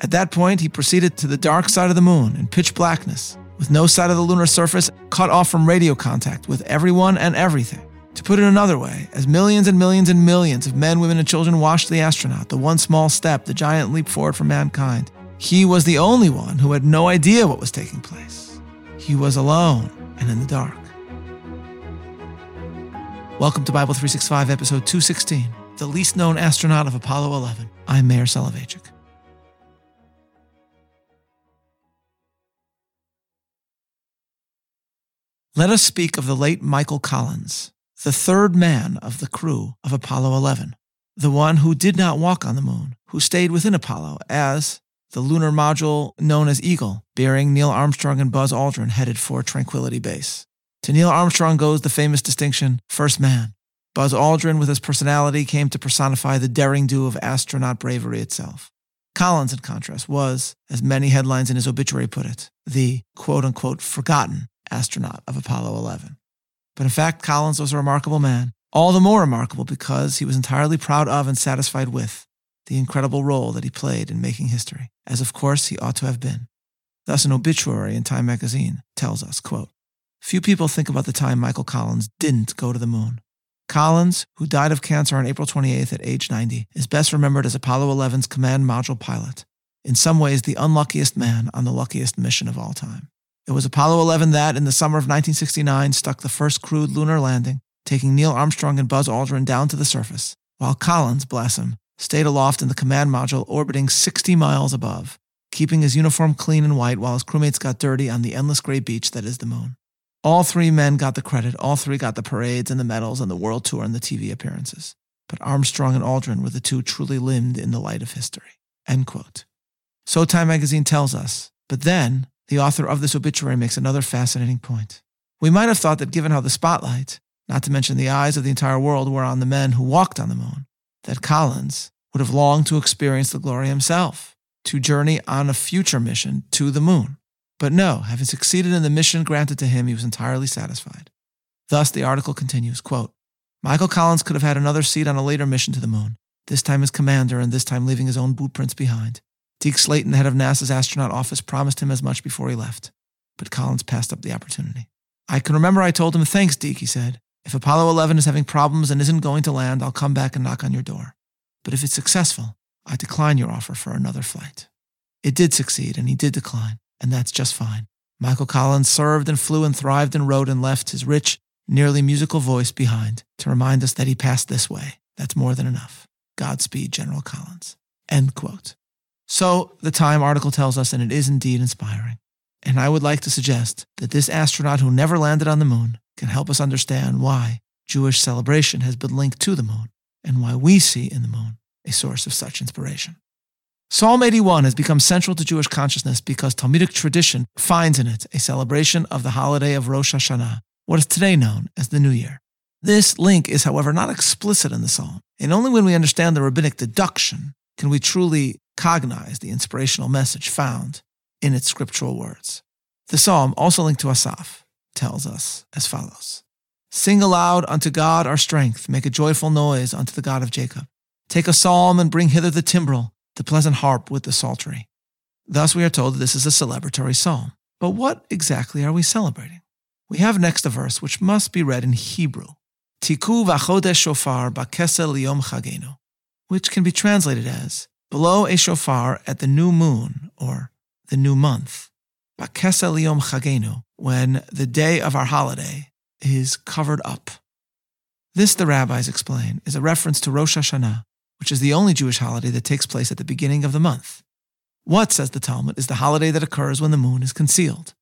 At that point, he proceeded to the dark side of the moon in pitch blackness, with no side of the lunar surface cut off from radio contact with everyone and everything. To put it another way, as millions and millions and millions of men, women, and children watched the astronaut, the one small step, the giant leap forward for mankind, he was the only one who had no idea what was taking place. He was alone and in the dark. Welcome to Bible 365, episode 216, The Least Known Astronaut of Apollo 11. I'm Meir Soloveichik. Let us speak of the late Michael Collins, the third man of the crew of Apollo 11, the one who did not walk on the moon, who stayed within Apollo as the lunar module known as Eagle, bearing Neil Armstrong and Buzz Aldrin headed for Tranquility Base. To Neil Armstrong goes the famous distinction, first man. Buzz Aldrin, with his personality, came to personify the daring do of astronaut bravery itself. Collins, in contrast, was, as many headlines in his obituary put it, the quote unquote forgotten astronaut of Apollo 11. But in fact, Collins was a remarkable man, all the more remarkable because he was entirely proud of and satisfied with the incredible role that he played in making history, as of course he ought to have been. Thus, an obituary in Time magazine tells us, quote, Few people think about the time Michael Collins didn't go to the moon. Collins, who died of cancer on April 28th at age 90, is best remembered as Apollo 11's command module pilot, in some ways the unluckiest man on the luckiest mission of all time. It was Apollo 11 that, in the summer of 1969, stuck the first crewed lunar landing, taking Neil Armstrong and Buzz Aldrin down to the surface, while Collins, bless him, stayed aloft in the command module orbiting 60 miles above, keeping his uniform clean and white while his crewmates got dirty on the endless gray beach that is the moon. All three men got the credit, all three got the parades and the medals and the world tour and the TV appearances. But Armstrong and Aldrin were the two truly limned in the light of history. End quote. So Time magazine tells us. But then, the author of this obituary makes another fascinating point. We might have thought that given how the spotlight, not to mention the eyes of the entire world, were on the men who walked on the moon, that Collins would have longed to experience the glory himself, to journey on a future mission to the moon. But no, having succeeded in the mission granted to him, he was entirely satisfied. Thus, the article continues quote, Michael Collins could have had another seat on a later mission to the moon, this time as commander and this time leaving his own bootprints behind. Deke Slayton, the head of NASA's astronaut office, promised him as much before he left, but Collins passed up the opportunity. I can remember I told him, Thanks, Deke, he said. If Apollo 11 is having problems and isn't going to land, I'll come back and knock on your door. But if it's successful, I decline your offer for another flight. It did succeed, and he did decline, and that's just fine. Michael Collins served and flew and thrived and wrote and left his rich, nearly musical voice behind to remind us that he passed this way. That's more than enough. Godspeed, General Collins. End quote. So the Time article tells us, and it is indeed inspiring. And I would like to suggest that this astronaut who never landed on the moon can help us understand why Jewish celebration has been linked to the moon and why we see in the moon a source of such inspiration. Psalm 81 has become central to Jewish consciousness because Talmudic tradition finds in it a celebration of the holiday of Rosh Hashanah, what is today known as the New Year. This link is, however, not explicit in the psalm, and only when we understand the rabbinic deduction can we truly cognize the inspirational message found in its scriptural words. The psalm, also linked to Asaph, tells us as follows Sing aloud unto God our strength, make a joyful noise unto the God of Jacob. Take a psalm and bring hither the timbrel, the pleasant harp with the psaltery. Thus, we are told that this is a celebratory psalm. But what exactly are we celebrating? We have next a verse which must be read in Hebrew. Tiku v'chodesh shofar b'kesel liyom chagenu, which can be translated as blow a shofar at the new moon or the new month. Bakesa liyom chagenu, when the day of our holiday is covered up. This, the rabbis explain, is a reference to Rosh Hashanah, which is the only Jewish holiday that takes place at the beginning of the month. What, says the Talmud, is the holiday that occurs when the moon is concealed?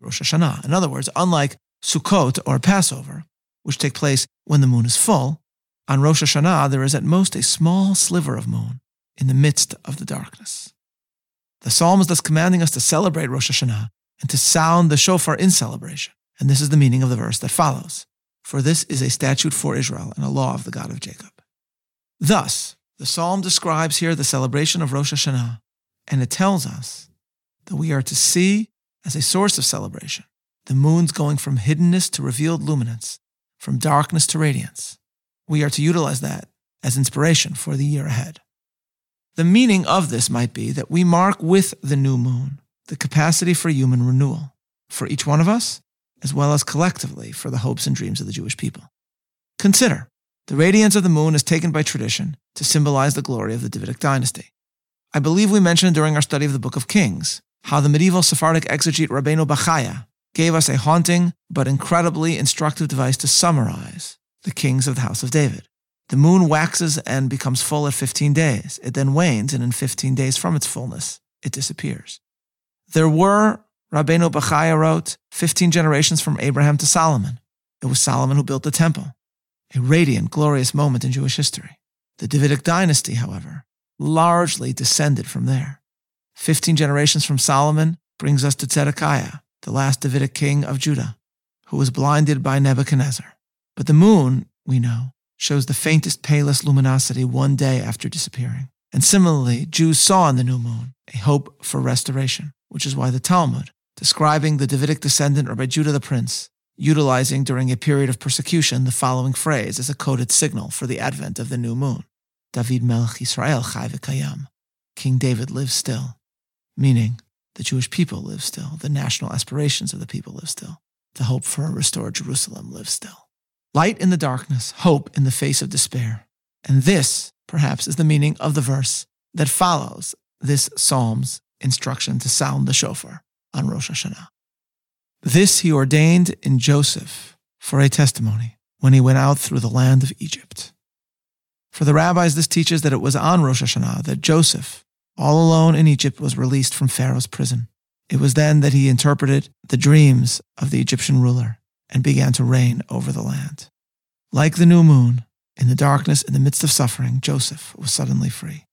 Rosh Hashanah. In other words, unlike Sukkot or Passover, which take place when the moon is full, on Rosh Hashanah there is at most a small sliver of moon in the midst of the darkness. The psalm is thus commanding us to celebrate Rosh Hashanah and to sound the shofar in celebration. And this is the meaning of the verse that follows. For this is a statute for Israel and a law of the God of Jacob. Thus, the psalm describes here the celebration of Rosh Hashanah, and it tells us that we are to see as a source of celebration the moon's going from hiddenness to revealed luminance, from darkness to radiance. We are to utilize that as inspiration for the year ahead. The meaning of this might be that we mark with the new moon the capacity for human renewal, for each one of us, as well as collectively for the hopes and dreams of the Jewish people. Consider the radiance of the moon is taken by tradition to symbolize the glory of the Davidic dynasty. I believe we mentioned during our study of the Book of Kings how the medieval Sephardic exegete Rabbeinu Bachya gave us a haunting but incredibly instructive device to summarize the kings of the house of David. The moon waxes and becomes full at 15 days. It then wanes, and in 15 days from its fullness, it disappears. There were, Rabbeinu Bachya wrote, 15 generations from Abraham to Solomon. It was Solomon who built the temple, a radiant, glorious moment in Jewish history. The Davidic dynasty, however, largely descended from there. 15 generations from Solomon brings us to Zedekiah, the last Davidic king of Judah, who was blinded by Nebuchadnezzar. But the moon, we know, shows the faintest, palest luminosity one day after disappearing. And similarly, Jews saw in the new moon a hope for restoration, which is why the Talmud, describing the Davidic descendant Rabbi Judah the Prince, utilizing during a period of persecution the following phrase as a coded signal for the advent of the new moon. David Melech Israel Chai Kayam. King David lives still, meaning the Jewish people live still, the national aspirations of the people live still, the hope for a restored Jerusalem lives still. Light in the darkness, hope in the face of despair. And this, perhaps, is the meaning of the verse that follows this psalm's instruction to sound the shofar on Rosh Hashanah. This he ordained in Joseph for a testimony when he went out through the land of Egypt. For the rabbis, this teaches that it was on Rosh Hashanah that Joseph, all alone in Egypt, was released from Pharaoh's prison. It was then that he interpreted the dreams of the Egyptian ruler and began to reign over the land. Like the new moon, in the darkness, in the midst of suffering, Joseph was suddenly free.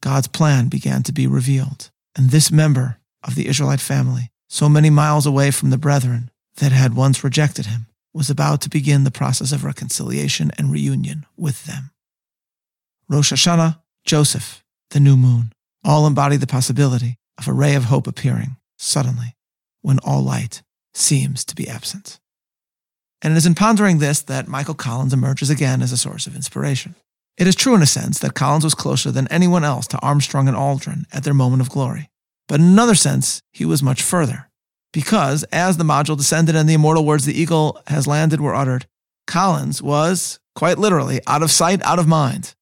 God's plan began to be revealed, and this member of the Israelite family, so many miles away from the brethren that had once rejected him, was about to begin the process of reconciliation and reunion with them. Rosh Hashanah, Joseph, the new moon, all embody the possibility of a ray of hope appearing suddenly when all light seems to be absent. And it is in pondering this that Michael Collins emerges again as a source of inspiration. It is true in a sense that Collins was closer than anyone else to Armstrong and Aldrin at their moment of glory. But in another sense, he was much further. Because as the module descended and the immortal words the eagle has landed were uttered, Collins was, quite literally, out of sight, out of mind.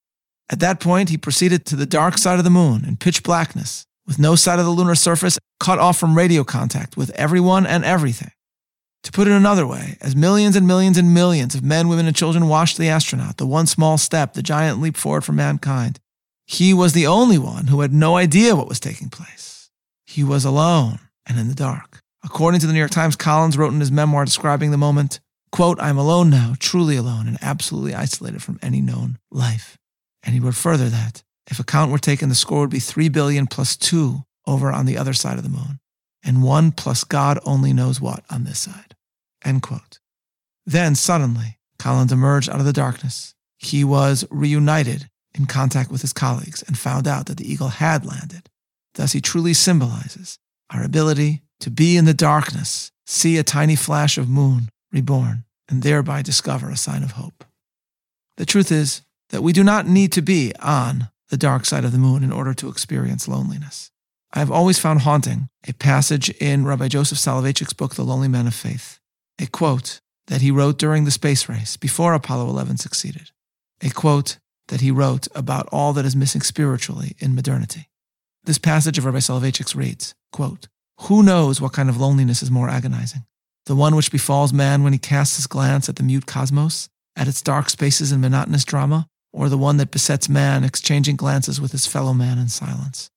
At that point, he proceeded to the dark side of the moon in pitch blackness, with no side of the lunar surface cut off from radio contact with everyone and everything. To put it another way, as millions and millions and millions of men, women, and children watched the astronaut, the one small step, the giant leap forward for mankind, he was the only one who had no idea what was taking place. He was alone and in the dark. According to the New York Times, Collins wrote in his memoir describing the moment, quote, I am alone now, truly alone and absolutely isolated from any known life. And he wrote further that if a count were taken, the score would be 3 billion plus 2 over on the other side of the moon, and 1 plus God only knows what on this side. End quote. Then suddenly, Collins emerged out of the darkness. He was reunited in contact with his colleagues and found out that the eagle had landed. Thus, he truly symbolizes our ability to be in the darkness, see a tiny flash of moon reborn, and thereby discover a sign of hope. The truth is, that we do not need to be on the dark side of the moon in order to experience loneliness. I have always found haunting a passage in Rabbi Joseph Soloveitchik's book, The Lonely Men of Faith, a quote that he wrote during the space race before Apollo 11 succeeded, a quote that he wrote about all that is missing spiritually in modernity. This passage of Rabbi Soloveitchik's reads, quote, Who knows what kind of loneliness is more agonizing? The one which befalls man when he casts his glance at the mute cosmos, at its dark spaces and monotonous drama, or the one that besets man exchanging glances with his fellow man in silence.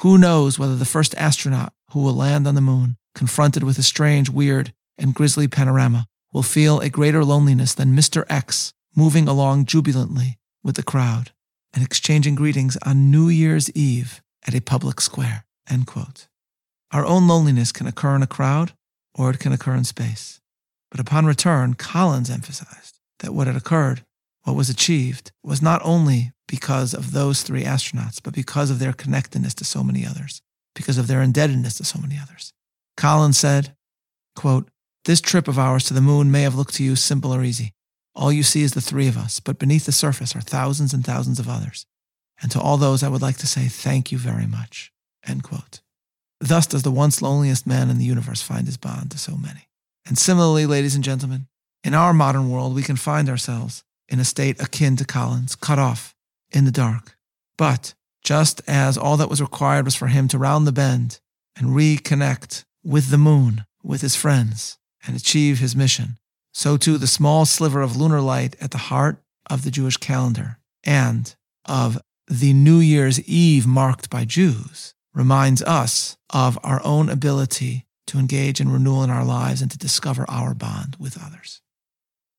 Who knows whether the first astronaut who will land on the moon, confronted with a strange, weird, and grisly panorama, will feel a greater loneliness than Mr. X moving along jubilantly with the crowd and exchanging greetings on New Year's Eve at a public square. End quote. Our own loneliness can occur in a crowd or it can occur in space. But upon return, Collins emphasized that what had occurred what was achieved was not only because of those three astronauts, but because of their connectedness to so many others, because of their indebtedness to so many others. Collins said, quote, This trip of ours to the moon may have looked to you simple or easy. All you see is the three of us, but beneath the surface are thousands and thousands of others. And to all those, I would like to say thank you very much. Thus does the once loneliest man in the universe find his bond to so many. And similarly, ladies and gentlemen, in our modern world, we can find ourselves in a state akin to Collins, cut off in the dark. But just as all that was required was for him to round the bend and reconnect with the moon, with his friends, and achieve his mission, so too the small sliver of lunar light at the heart of the Jewish calendar and of the New Year's Eve marked by Jews reminds us of our own ability to engage in renewal in our lives and to discover our bond with others.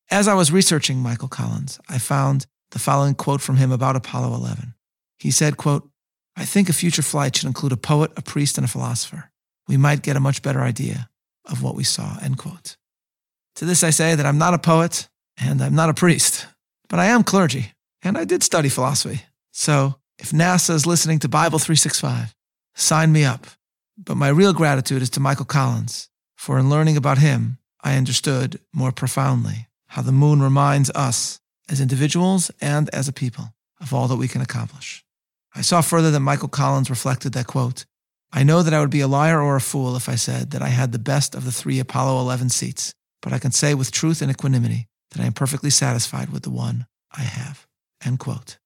As I was researching Michael Collins, I found the following quote from him about Apollo 11. He said, quote, I think a future flight should include a poet, a priest, and a philosopher. We might get a much better idea of what we saw, end quote. To this I say that I'm not a poet and I'm not a priest, but I am clergy and I did study philosophy. So if NASA is listening to Bible 365, sign me up. But my real gratitude is to Michael Collins, for in learning about him, I understood more profoundly how the moon reminds us as individuals and as a people of all that we can accomplish. I saw further that Michael Collins reflected that quote, I know that I would be a liar or a fool if I said that I had the best of the three Apollo 11 seats, but I can say with truth and equanimity that I am perfectly satisfied with the one I have. End quote.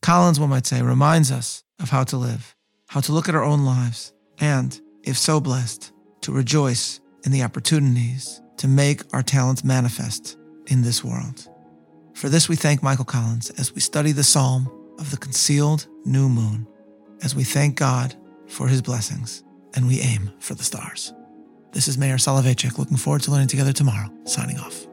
Collins, one might say, reminds us of how to live, how to look at our own lives, and, if so blessed, to rejoice in the opportunities to make our talents manifest in this world. For this, we thank Michael Collins as we study the psalm of the concealed new moon, as we thank God for his blessings, and we aim for the stars. This is Meir Soloveichik, looking forward to learning together tomorrow, signing off.